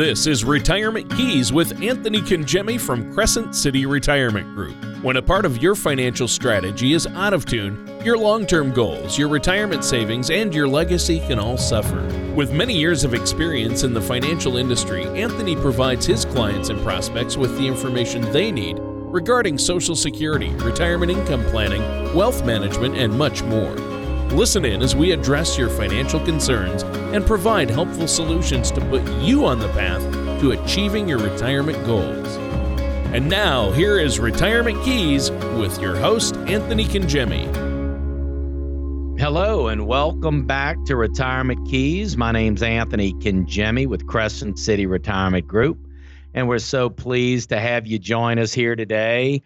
This is Retirement Keys with Anthony Congemi from Crescent City Retirement Group. When a part of your financial strategy is out of tune, your long term goals, your retirement savings, and your legacy can all suffer. With many years of experience in the financial industry, Anthony provides his clients and prospects with the information they need regarding Social Security, retirement income planning, wealth management, and much more. Listen in as we address your financial concerns and provide helpful solutions to put you on the path to achieving your retirement goals. And now, here is Retirement Keys with your host, Anthony Congemi. Hello, and welcome back to Retirement Keys. My name's Anthony Congemi with Crescent City Retirement Group, and we're so pleased to have you join us here today.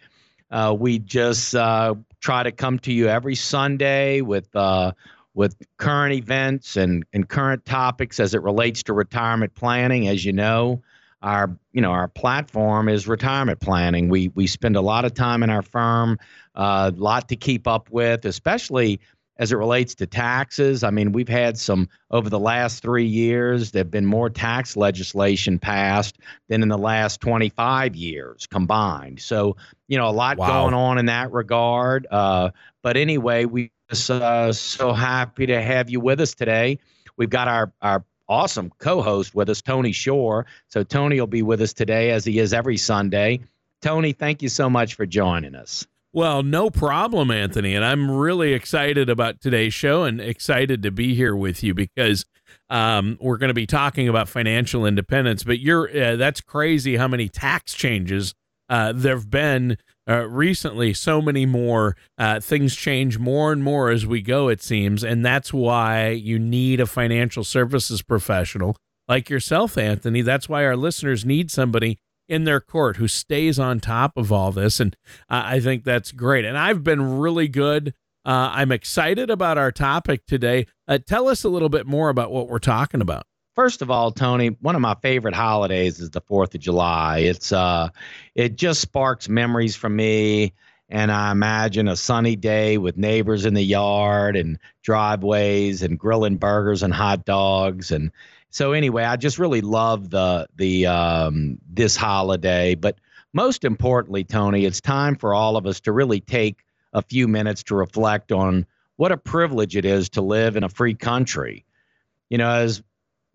Uh, we just uh, try to come to you every Sunday with uh, with current events and, and current topics as it relates to retirement planning. As you know, our you know our platform is retirement planning. We we spend a lot of time in our firm, a uh, lot to keep up with, especially as it relates to taxes. I mean, we've had some over the last three years, there have been more tax legislation passed than in the last 25 years combined. So, you know, a lot wow. going on in that regard. Uh, but anyway, we just uh, so happy to have you with us today. We've got our, our awesome co-host with us, Tony Shore. So Tony will be with us today as he is every Sunday. Tony, thank you so much for joining us. Well, no problem, Anthony. And I'm really excited about today's show and excited to be here with you because um, we're going to be talking about financial independence. But you're uh, that's crazy how many tax changes uh, there've been uh, recently. So many more uh, things change more and more as we go. It seems, and that's why you need a financial services professional like yourself, Anthony. That's why our listeners need somebody in their court who stays on top of all this. And uh, I think that's great. And I've been really good. Uh, I'm excited about our topic today. Uh, tell us a little bit more about what we're talking about. First of all, Tony, one of my favorite holidays is the Fourth of July. It's uh, it just sparks memories for me, and I imagine a sunny day with neighbors in the yard and driveways and grilling burgers and hot dogs and so anyway, I just really love the the um, this holiday. But most importantly, Tony, it's time for all of us to really take a few minutes to reflect on what a privilege it is to live in a free country. You know, as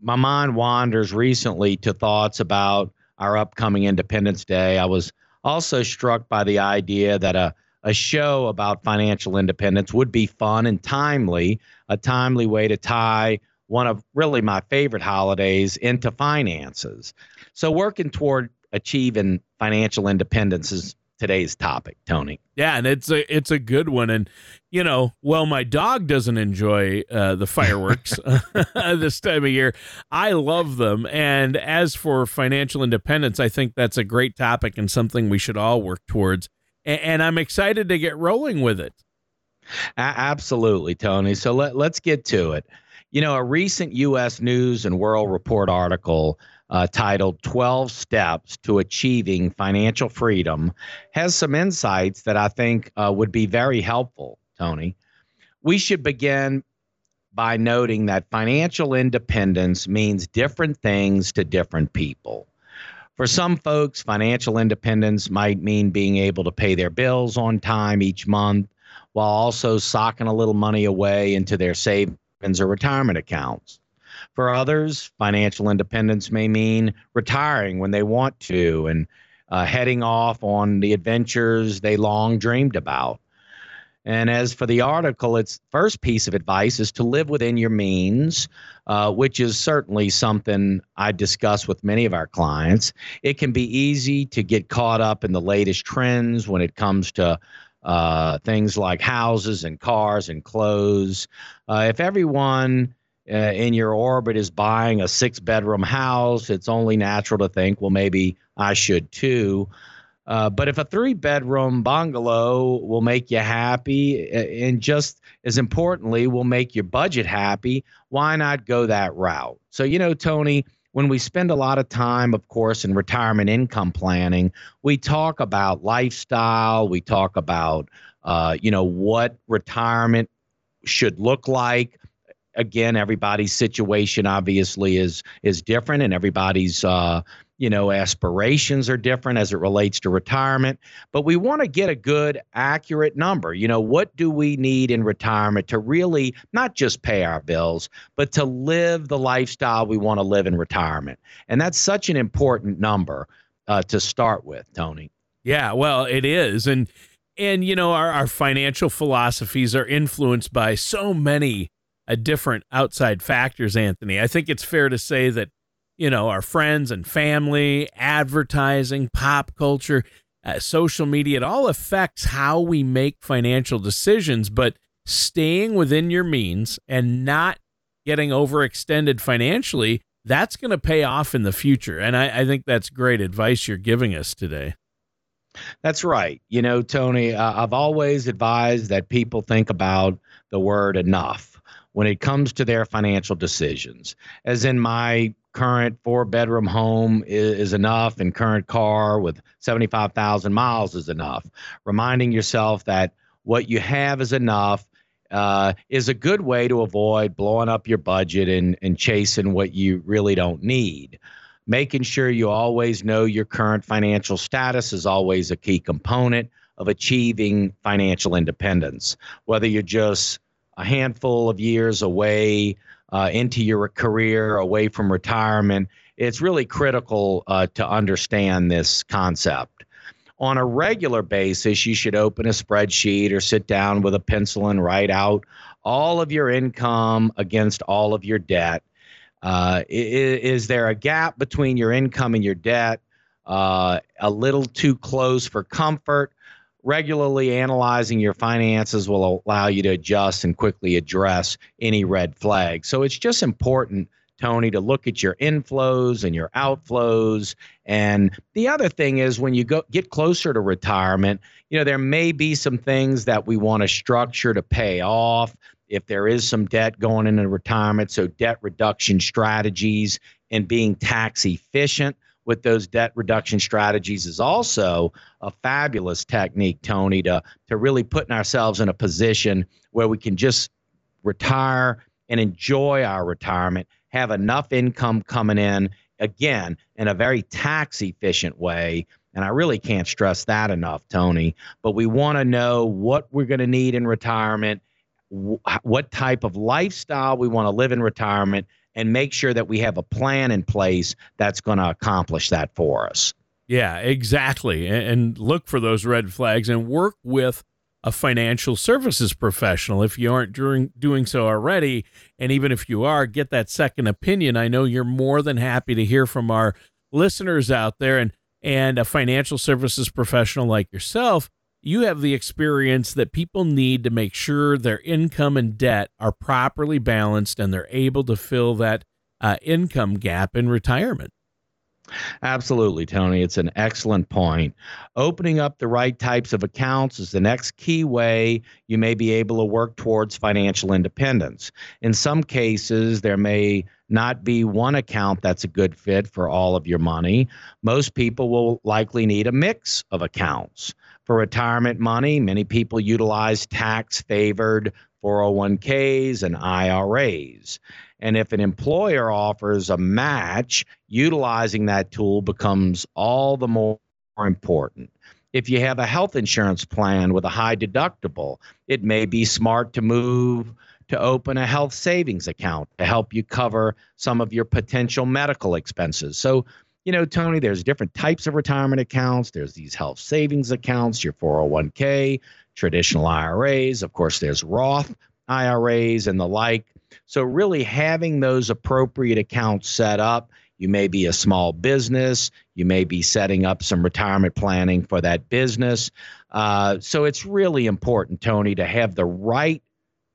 my mind wanders recently to thoughts about our upcoming Independence Day, I was also struck by the idea that a a show about financial independence would be fun and timely, a timely way to tie one of really my favorite holidays into finances. So working toward achieving financial independence is today's topic, Tony. Yeah, and it's a it's a good one. And you know, well, my dog doesn't enjoy uh, the fireworks this time of year. I love them. And as for financial independence, I think that's a great topic and something we should all work towards. And, and I'm excited to get rolling with it. A- absolutely, Tony. So let let's get to it. You know, a recent U.S. News and World Report article uh, titled 12 Steps to Achieving Financial Freedom has some insights that I think uh, would be very helpful, Tony. We should begin by noting that financial independence means different things to different people. For some folks, financial independence might mean being able to pay their bills on time each month while also socking a little money away into their savings or retirement accounts. For others, financial independence may mean retiring when they want to and uh, heading off on the adventures they long dreamed about. And as for the article, its first piece of advice is to live within your means, uh, which is certainly something I discuss with many of our clients. It can be easy to get caught up in the latest trends when it comes to uh, things like houses and cars and clothes. Uh, if everyone uh, in your orbit is buying a six bedroom house, it's only natural to think, well, maybe I should too. Uh, but if a three bedroom bungalow will make you happy and just as importantly will make your budget happy, why not go that route? So, you know, Tony, when we spend a lot of time, of course, in retirement income planning, we talk about lifestyle, we talk about, uh, you know, what retirement should look like. Again, everybody's situation obviously is is different, and everybody's uh, you know aspirations are different as it relates to retirement. But we want to get a good, accurate number. You know, what do we need in retirement to really not just pay our bills, but to live the lifestyle we want to live in retirement? And that's such an important number uh, to start with, Tony. Yeah, well, it is, and and you know our, our financial philosophies are influenced by so many different outside factors anthony. I think it's fair to say that you know our friends and family advertising pop culture uh, social media it all affects how we make financial decisions. But staying within your means and not getting overextended financially that's going to pay off in the future. And I, I think that's great advice you're giving us today. That's right. You know, Tony, uh, I've always advised that people think about the word enough when it comes to their financial decisions. As in, my current four bedroom home is, is enough, and current car with 75,000 miles is enough. Reminding yourself that what you have is enough. Uh, is a good way to avoid blowing up your budget and, and chasing what you really don't need making sure you always know your current financial status is always a key component of achieving financial independence. Whether you're just a handful of years away uh, into your career, away from retirement, it's really critical uh, to understand this concept. On a regular basis, you should open a spreadsheet or sit down with a pencil and write out all of your income against all of your debt uh, is, is, there a gap between your income and your debt? Uh, a little too close for comfort. Regularly analyzing your finances will allow you to adjust and quickly address any red flags. So it's just important, Tony, to look at your inflows and your outflows. And the other thing is when you go get closer to retirement, you know, there may be some things that we want to structure to pay off if there is some debt going into retirement. So, debt reduction strategies and being tax efficient with those debt reduction strategies is also a fabulous technique, Tony, to, to really putting ourselves in a position where we can just retire and enjoy our retirement, have enough income coming in, again, in a very tax efficient way. And I really can't stress that enough, Tony. But we want to know what we're going to need in retirement what type of lifestyle we want to live in retirement and make sure that we have a plan in place that's going to accomplish that for us. Yeah, exactly. And look for those red flags and work with a financial services professional if you aren't doing doing so already and even if you are get that second opinion i know you're more than happy to hear from our listeners out there and and a financial services professional like yourself you have the experience that people need to make sure their income and debt are properly balanced and they're able to fill that uh, income gap in retirement. Absolutely, Tony. It's an excellent point. Opening up the right types of accounts is the next key way you may be able to work towards financial independence. In some cases, there may not be one account that's a good fit for all of your money. Most people will likely need a mix of accounts. For retirement money, many people utilize tax favored 401ks and IRAs. And if an employer offers a match, utilizing that tool becomes all the more important. If you have a health insurance plan with a high deductible, it may be smart to move to open a health savings account to help you cover some of your potential medical expenses. So you know, Tony, there's different types of retirement accounts. There's these health savings accounts, your 401k, traditional IRAs. Of course, there's Roth IRAs and the like. So, really having those appropriate accounts set up, you may be a small business, you may be setting up some retirement planning for that business. Uh, so, it's really important, Tony, to have the right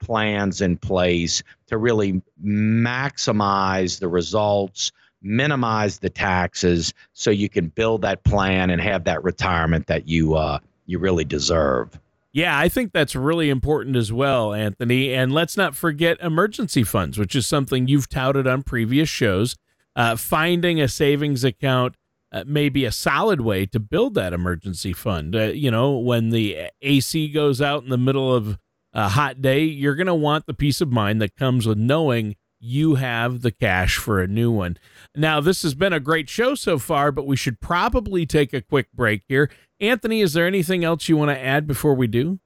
plans in place to really maximize the results minimize the taxes so you can build that plan and have that retirement that you uh, you really deserve. Yeah, I think that's really important as well, Anthony. And let's not forget emergency funds, which is something you've touted on previous shows. Uh, finding a savings account uh, may be a solid way to build that emergency fund. Uh, you know, when the AC goes out in the middle of a hot day, you're going to want the peace of mind that comes with knowing you have the cash for a new one. Now, this has been a great show so far, but we should probably take a quick break here. Anthony, is there anything else you want to add before we do?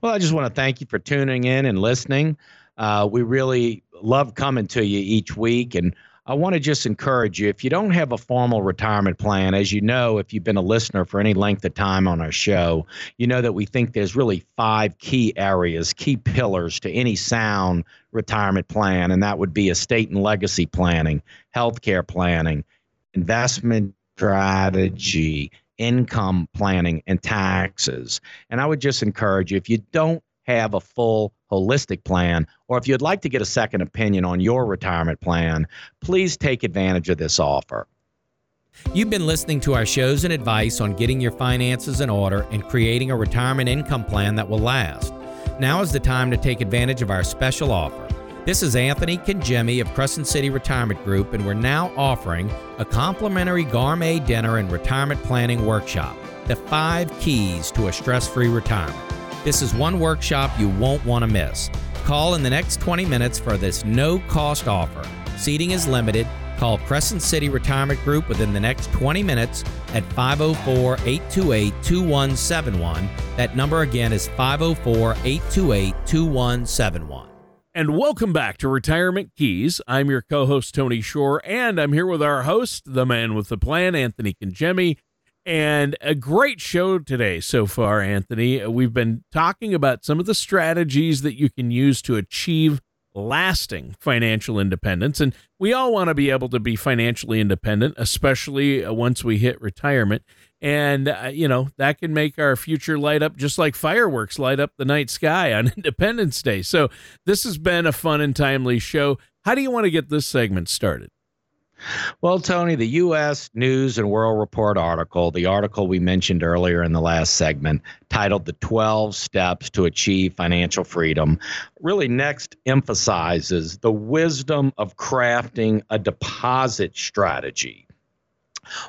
Well, I just want to thank you for tuning in and listening. Uh, we really love coming to you each week. And I want to just encourage you if you don't have a formal retirement plan, as you know, if you've been a listener for any length of time on our show, you know that we think there's really five key areas, key pillars to any sound retirement plan. And that would be estate and legacy planning, healthcare planning, investment strategy, income planning, and taxes. And I would just encourage you if you don't have a full holistic plan, or if you'd like to get a second opinion on your retirement plan, please take advantage of this offer. You've been listening to our shows and advice on getting your finances in order and creating a retirement income plan that will last. Now is the time to take advantage of our special offer. This is Anthony Congemi of Crescent City Retirement Group, and we're now offering a complimentary gourmet dinner and retirement planning workshop The Five Keys to a Stress Free Retirement. This is one workshop you won't want to miss. Call in the next 20 minutes for this no cost offer. Seating is limited. Call Crescent City Retirement Group within the next 20 minutes at 504 828 2171. That number again is 504 828 2171. And welcome back to Retirement Keys. I'm your co host, Tony Shore, and I'm here with our host, the man with the plan, Anthony Congemi. And a great show today so far, Anthony. We've been talking about some of the strategies that you can use to achieve lasting financial independence. And we all want to be able to be financially independent, especially uh, once we hit retirement. And, uh, you know, that can make our future light up just like fireworks light up the night sky on Independence Day. So this has been a fun and timely show. How do you want to get this segment started? Well, Tony, the U.S. News and World Report article, the article we mentioned earlier in the last segment, titled The 12 Steps to Achieve Financial Freedom, really next emphasizes the wisdom of crafting a deposit strategy.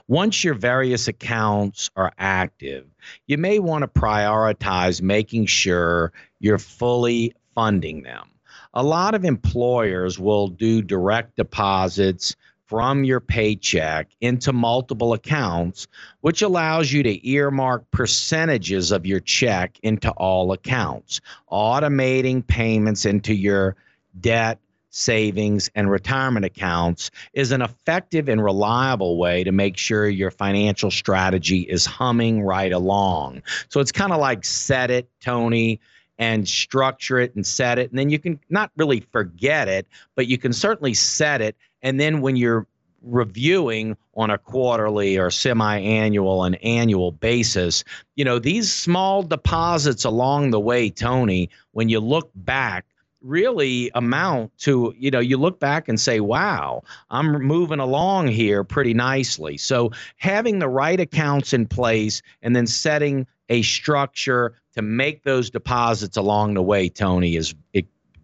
Once your various accounts are active, you may want to prioritize making sure you're fully funding them. A lot of employers will do direct deposits from your paycheck into multiple accounts, which allows you to earmark percentages of your check into all accounts, automating payments into your debt, savings, and retirement accounts is an effective and reliable way to make sure your financial strategy is humming right along. So it's kind of like set it, Tony and structure it and set it. And then you can not really forget it, but you can certainly set it and then when you're reviewing on a quarterly or semi-annual and annual basis you know these small deposits along the way tony when you look back really amount to you know you look back and say wow i'm moving along here pretty nicely so having the right accounts in place and then setting a structure to make those deposits along the way tony is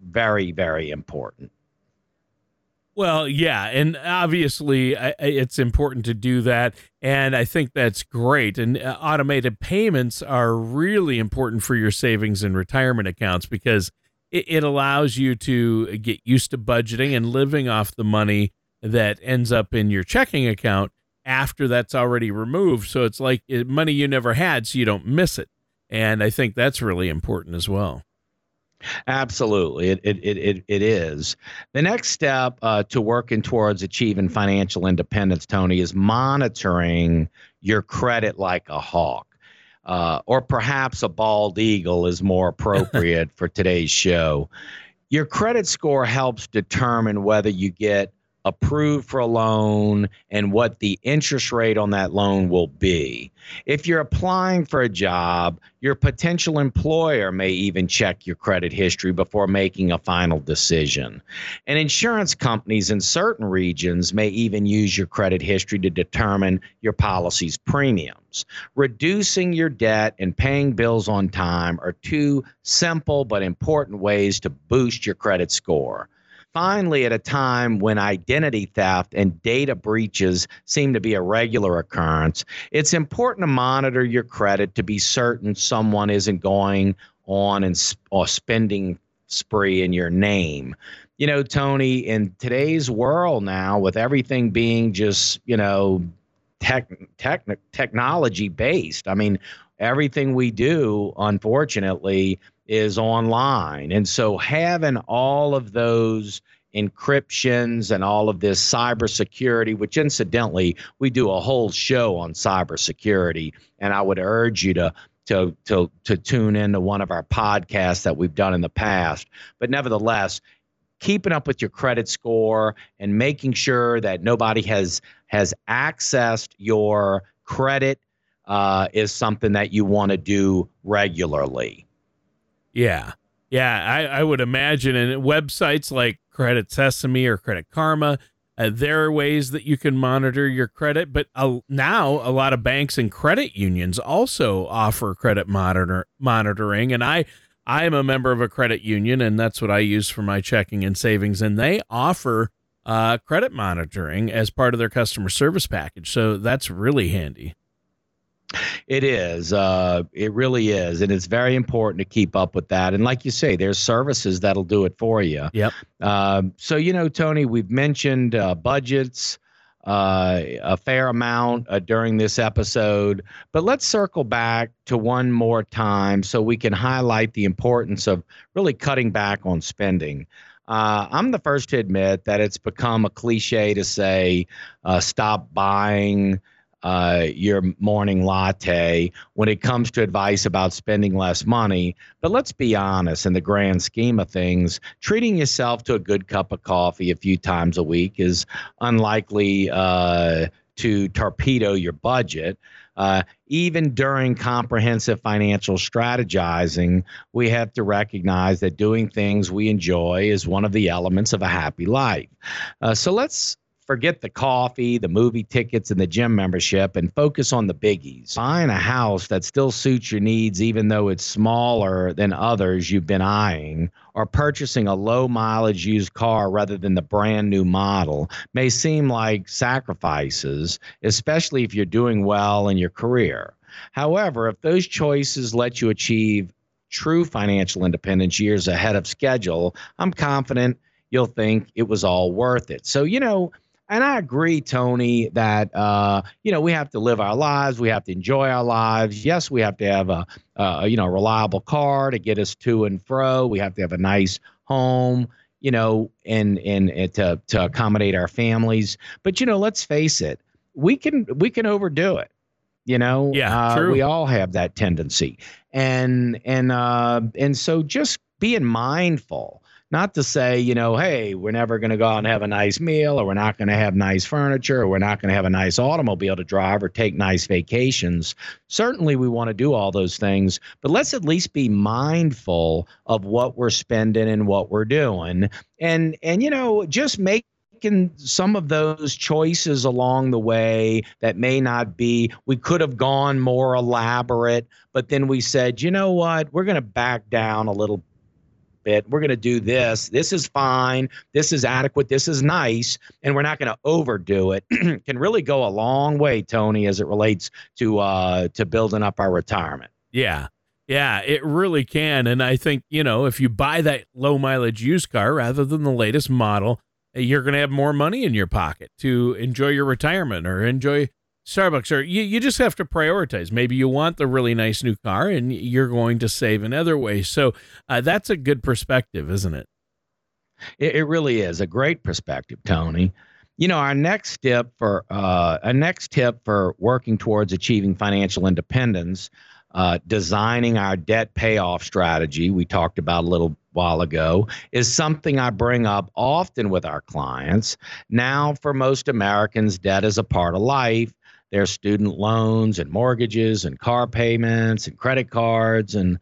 very very important well, yeah, and obviously it's important to do that, and I think that's great. And uh, automated payments are really important for your savings and retirement accounts because it, allows you to get used to budgeting and living off the money that ends up in your checking account after that's already removed. So it's like uh, money you never had, so you don't miss it. And I think that's really important as well. Absolutely, it it it it is. The next step uh, to working towards achieving financial independence, Tony, is monitoring your credit like a hawk, uh, or perhaps a bald eagle is more appropriate for today's show. Your credit score helps determine whether you get approved for a loan and what the interest rate on that loan will be. If you're applying for a job, your potential employer may even check your credit history before making a final decision. And insurance companies in certain regions may even use your credit history to determine your policy's premiums. Reducing your debt and paying bills on time are two simple but important ways to boost your credit score finally, at a time when identity theft and data breaches seem to be a regular occurrence, it's important to monitor your credit to be certain someone isn't going on and or spending spree in your name. You know, Tony, in today's world now, with everything being just, you know, tech, tech technology based, I mean, everything we do, unfortunately, is online. And so having all of those encryptions and all of this cybersecurity, which incidentally, we do a whole show on cybersecurity. And I would urge you to to to to tune into one of our podcasts that we've done in the past. But nevertheless, keeping up with your credit score and making sure that nobody has has accessed your credit uh, is something that you want to do regularly. Yeah. Yeah, I, I would imagine. And websites like Credit Sesame or Credit Karma, uh, there are ways that you can monitor your credit. But uh, now a lot of banks and credit unions also offer credit monitor monitoring. And I, I am a member of a credit union, and that's what I use for my checking and savings. And they offer uh, credit monitoring as part of their customer service package. So that's really handy. It is. Uh, it really is, and it's very important to keep up with that. And like you say, there's services that'll do it for you. Yep. Uh, so you know, Tony, we've mentioned uh, budgets. Uh, a fair amount uh, during this episode, but let's circle back to one more time so we can highlight the importance of really cutting back on spending. Uh, I'm the first to admit that it's become a cliche to say, uh, stop buying, uh, your morning latte when it comes to advice about spending less money. But let's be honest, in the grand scheme of things, treating yourself to a good cup of coffee a few times a week is unlikely uh, to torpedo your budget. Uh, even during comprehensive financial strategizing, we have to recognize that doing things we enjoy is one of the elements of a happy life. Uh, so let's forget the coffee, the movie tickets, and the gym membership and focus on the biggies. Buying a house that still suits your needs, even though it's smaller than others you've been eyeing, or purchasing a low mileage used car rather than the brand new model may seem like sacrifices, especially if you're doing well in your career. However, if those choices let you achieve true financial independence years ahead of schedule, I'm confident you'll think it was all worth it. So, you know, and I agree, Tony, that uh, you know we have to live our lives. We have to enjoy our lives. Yes, we have to have a, a you know reliable car to get us to and fro. We have to have a nice home, you know, and and, and to to accommodate our families. But you know, let's face it, we can we can overdo it. You know, yeah, uh, we all have that tendency, and and uh, and so just being mindful not to say, you know, hey, we're never going to go out and have a nice meal, or we're not going to have nice furniture, or we're not going to have a nice automobile to drive, or take nice vacations. Certainly, we want to do all those things, but let's at least be mindful of what we're spending and what we're doing, and and you know, just make making some of those choices along the way that may not be we could have gone more elaborate but then we said you know what we're going to back down a little bit. We're going to do this. This is fine. This is adequate. This is nice. And we're not going to overdo it. Can really go a long way, Tony, as it relates to uh, to building up our retirement. Yeah. Yeah, it really can. And I think, you know, if you buy that low mileage used car rather than the latest model, you're going to have more money in your pocket to enjoy your retirement or enjoy Starbucks, or you, you just have to prioritize. Maybe you want the really nice new car and you're going to save in other ways. So uh, that's a good perspective, isn't it? it? It really is a great perspective, Tony. You know, our next tip for uh, a next tip for working towards achieving financial independence, uh, designing our debt payoff strategy we talked about a little while ago is something I bring up often with our clients. Now, for most Americans, debt is a part of life their student loans and mortgages and car payments and credit cards. And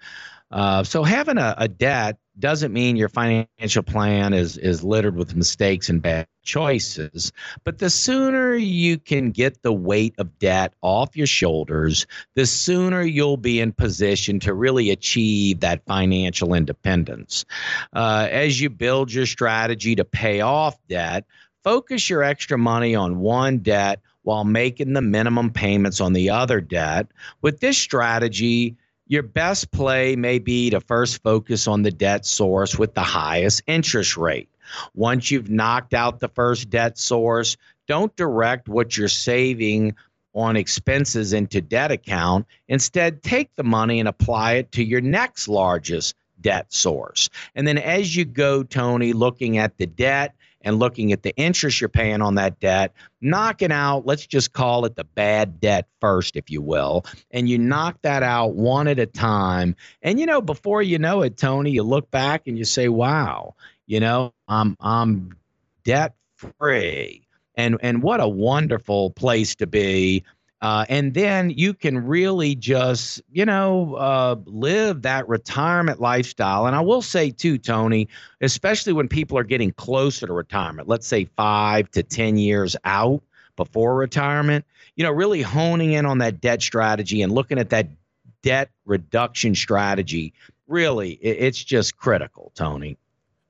uh, so having a, a, debt doesn't mean your financial plan is is littered with mistakes and bad choices. But the sooner you can get the weight of debt off your shoulders the sooner you'll be in position to really achieve that financial independence. Uh, as you build your strategy to pay off debt focus your extra money on one debt while making the minimum payments on the other debt. With this strategy, your best play may be to first focus on the debt source with the highest interest rate. Once you've knocked out the first debt source, don't direct what you're saving on expenses into debt account. Instead, take the money and apply it to your next largest debt source. And then as you go, Tony, looking at the debt and looking at the interest you're paying on that debt, knocking out, let's just call it the bad debt first, if you will, and you knock that out one at a time. And you know, before you know it, Tony, you look back and you say, "Wow, you know, I'm I'm debt free." And and what a wonderful place to be uh, and then you can really just, you know, uh, live that retirement lifestyle. And I will say, too, Tony, especially when people are getting closer to retirement, let's say five to 10 years out before retirement, you know, really honing in on that debt strategy and looking at that debt reduction strategy, really, it's just critical, Tony.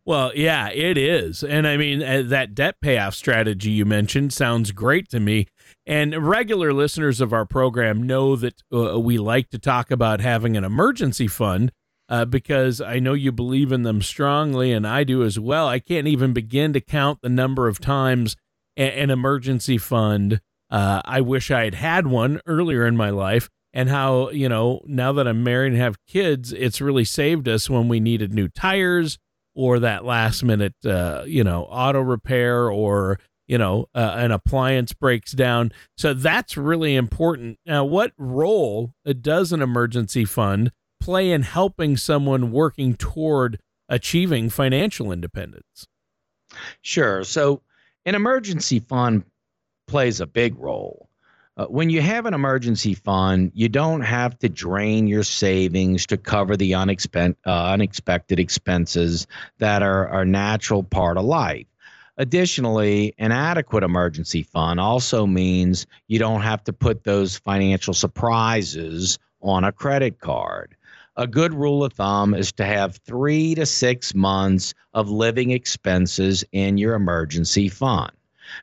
Well, yeah, it is. And I mean, uh, that debt payoff strategy you mentioned sounds great to me. And regular listeners of our program know that uh, we like to talk about having an emergency fund uh, because I know you believe in them strongly, and I do as well. I can't even begin to count the number of times a- an emergency fund. Uh, I wish I had had one earlier in my life, and how, you know, now that I'm married and have kids, it's really saved us when we needed new tires or that last minute, uh, you know, auto repair or you know uh, an appliance breaks down. So that's really important. Now, what role does an emergency fund play in helping someone working toward achieving financial independence? Sure. So an emergency fund plays a big role. Uh, when you have an emergency fund, you don't have to drain your savings to cover the unexpe- uh, unexpected expenses that are a natural part of life. Additionally, an adequate emergency fund also means you don't have to put those financial surprises on a credit card. A good rule of thumb is to have three to six months of living expenses in your emergency fund.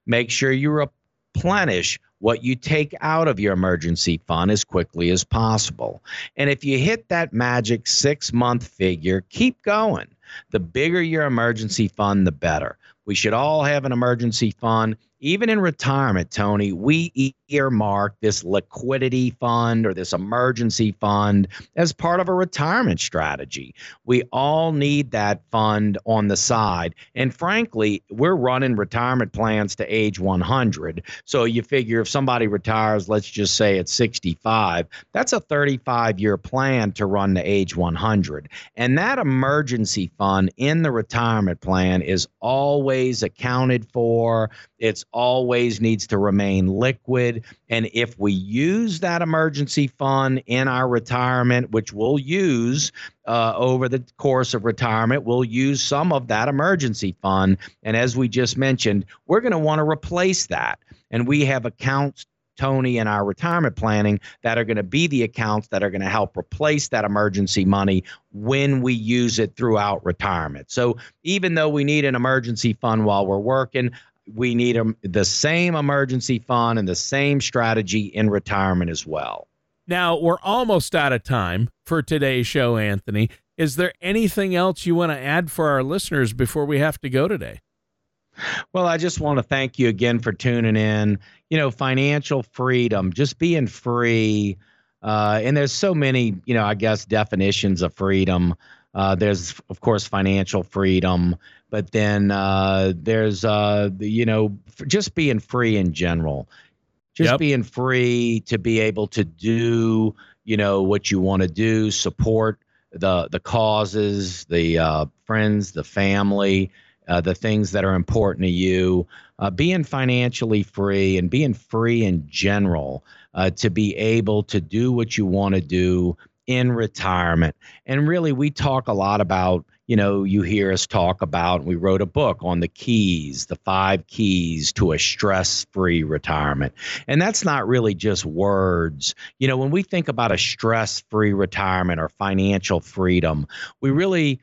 Make sure you replenish what you take out of your emergency fund as quickly as possible. And if you hit that magic six month figure, keep going. The bigger your emergency fund, the better. We should all have an emergency fund even in retirement, Tony, we earmark this liquidity fund or this emergency fund as part of a retirement strategy. We all need that fund on the side. And frankly, we're running retirement plans to age 100. So you figure if somebody retires, let's just say at 65, that's a 35 year plan to run to age 100. And that emergency fund in the retirement plan is always accounted for. It's always needs to remain liquid. And if we use that emergency fund in our retirement, which we'll use uh, over the course of retirement, we'll use some of that emergency fund. And as we just mentioned, we're going to want to replace that. And we have accounts Tony in our retirement planning that are going to be the accounts that are going to help replace that emergency money when we use it throughout retirement. So even though we need an emergency fund while we're working, we need a, the same emergency fund and the same strategy in retirement as well. Now, we're almost out of time for today's show, Anthony. Is there anything else you want to add for our listeners before we have to go today? Well, I just want to thank you again for tuning in. You know, financial freedom, just being free. Uh, and there's so many, you know, I guess definitions of freedom. Uh, there's, of course, financial freedom, but then uh, there's, uh, you know, just being free in general, just yep. being free to be able to do, you know, what you want to do, support the the causes, the uh, friends, the family, uh, the things that are important to you. Uh, being financially free and being free in general to be able to do what you want to do in retirement. And really, we talk a lot about, you know, you hear us talk about, we wrote a book on the keys, the five keys to a stress free retirement. And that's not really just words. You know, when we think about a stress free retirement or financial freedom, we really,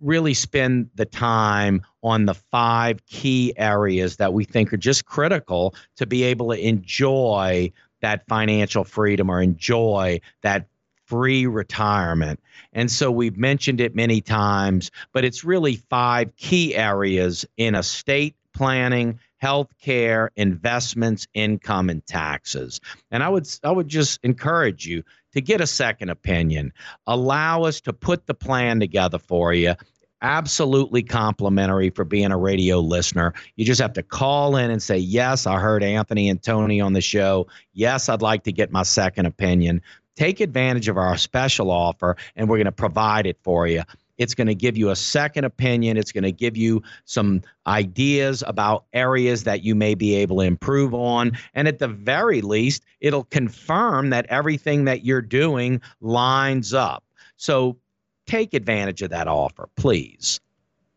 really spend the time on the five key areas that we think are just critical to be able to enjoy that financial freedom or enjoy that free retirement. And so we've mentioned it many times, but it's really five key areas in estate planning, health care, investments, income, and taxes. And I would I would just encourage you to get a second opinion. Allow us to put the plan together for you absolutely complimentary for being a radio listener. You just have to call in and say, Yes, I heard Anthony and Tony on the show. Yes, I'd like to get my second opinion. Take advantage of our special offer, and we're going to provide it for you. It's going to give you a second opinion. It's going to give you some ideas about areas that you may be able to improve on. And at the very least, it'll confirm that everything that you're doing lines up. So take advantage of that offer, please.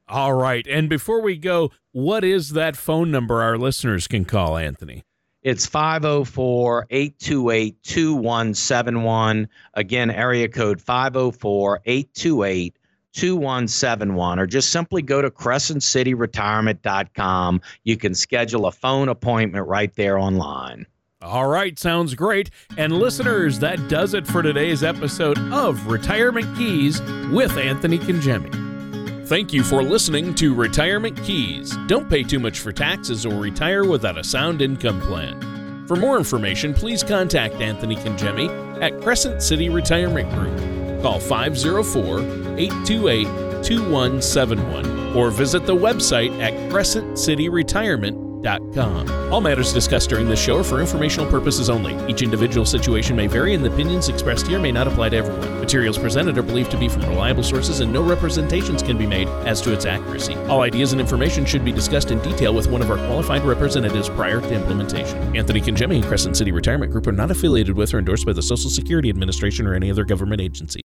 All right. And before we go, what is that phone number our listeners can call, Anthony? It's 504 828 2171. Again, area code 504 828 2171 or just simply go to crescentcityretirement.com. You can schedule a phone appointment right there online. All right, sounds great. And listeners, that does it for today's episode of Retirement Keys with Anthony Congemi. Thank you for listening to Retirement Keys. Don't pay too much for taxes or retire without a sound income plan. For more information, please contact Anthony Congemi at Crescent City Retirement Group. Call 504 828 2171 or visit the website at crescentcityretirement.com all matters discussed during this show are for informational purposes only. Each individual situation may vary, and the opinions expressed here may not apply to everyone. Materials presented are believed to be from reliable sources, and no representations can be made as to its accuracy. All ideas and information should be discussed in detail with one of our qualified representatives prior to implementation. Anthony Congemi and Crescent City Retirement Group are not affiliated with or endorsed by the Social Security Administration or any other government agency.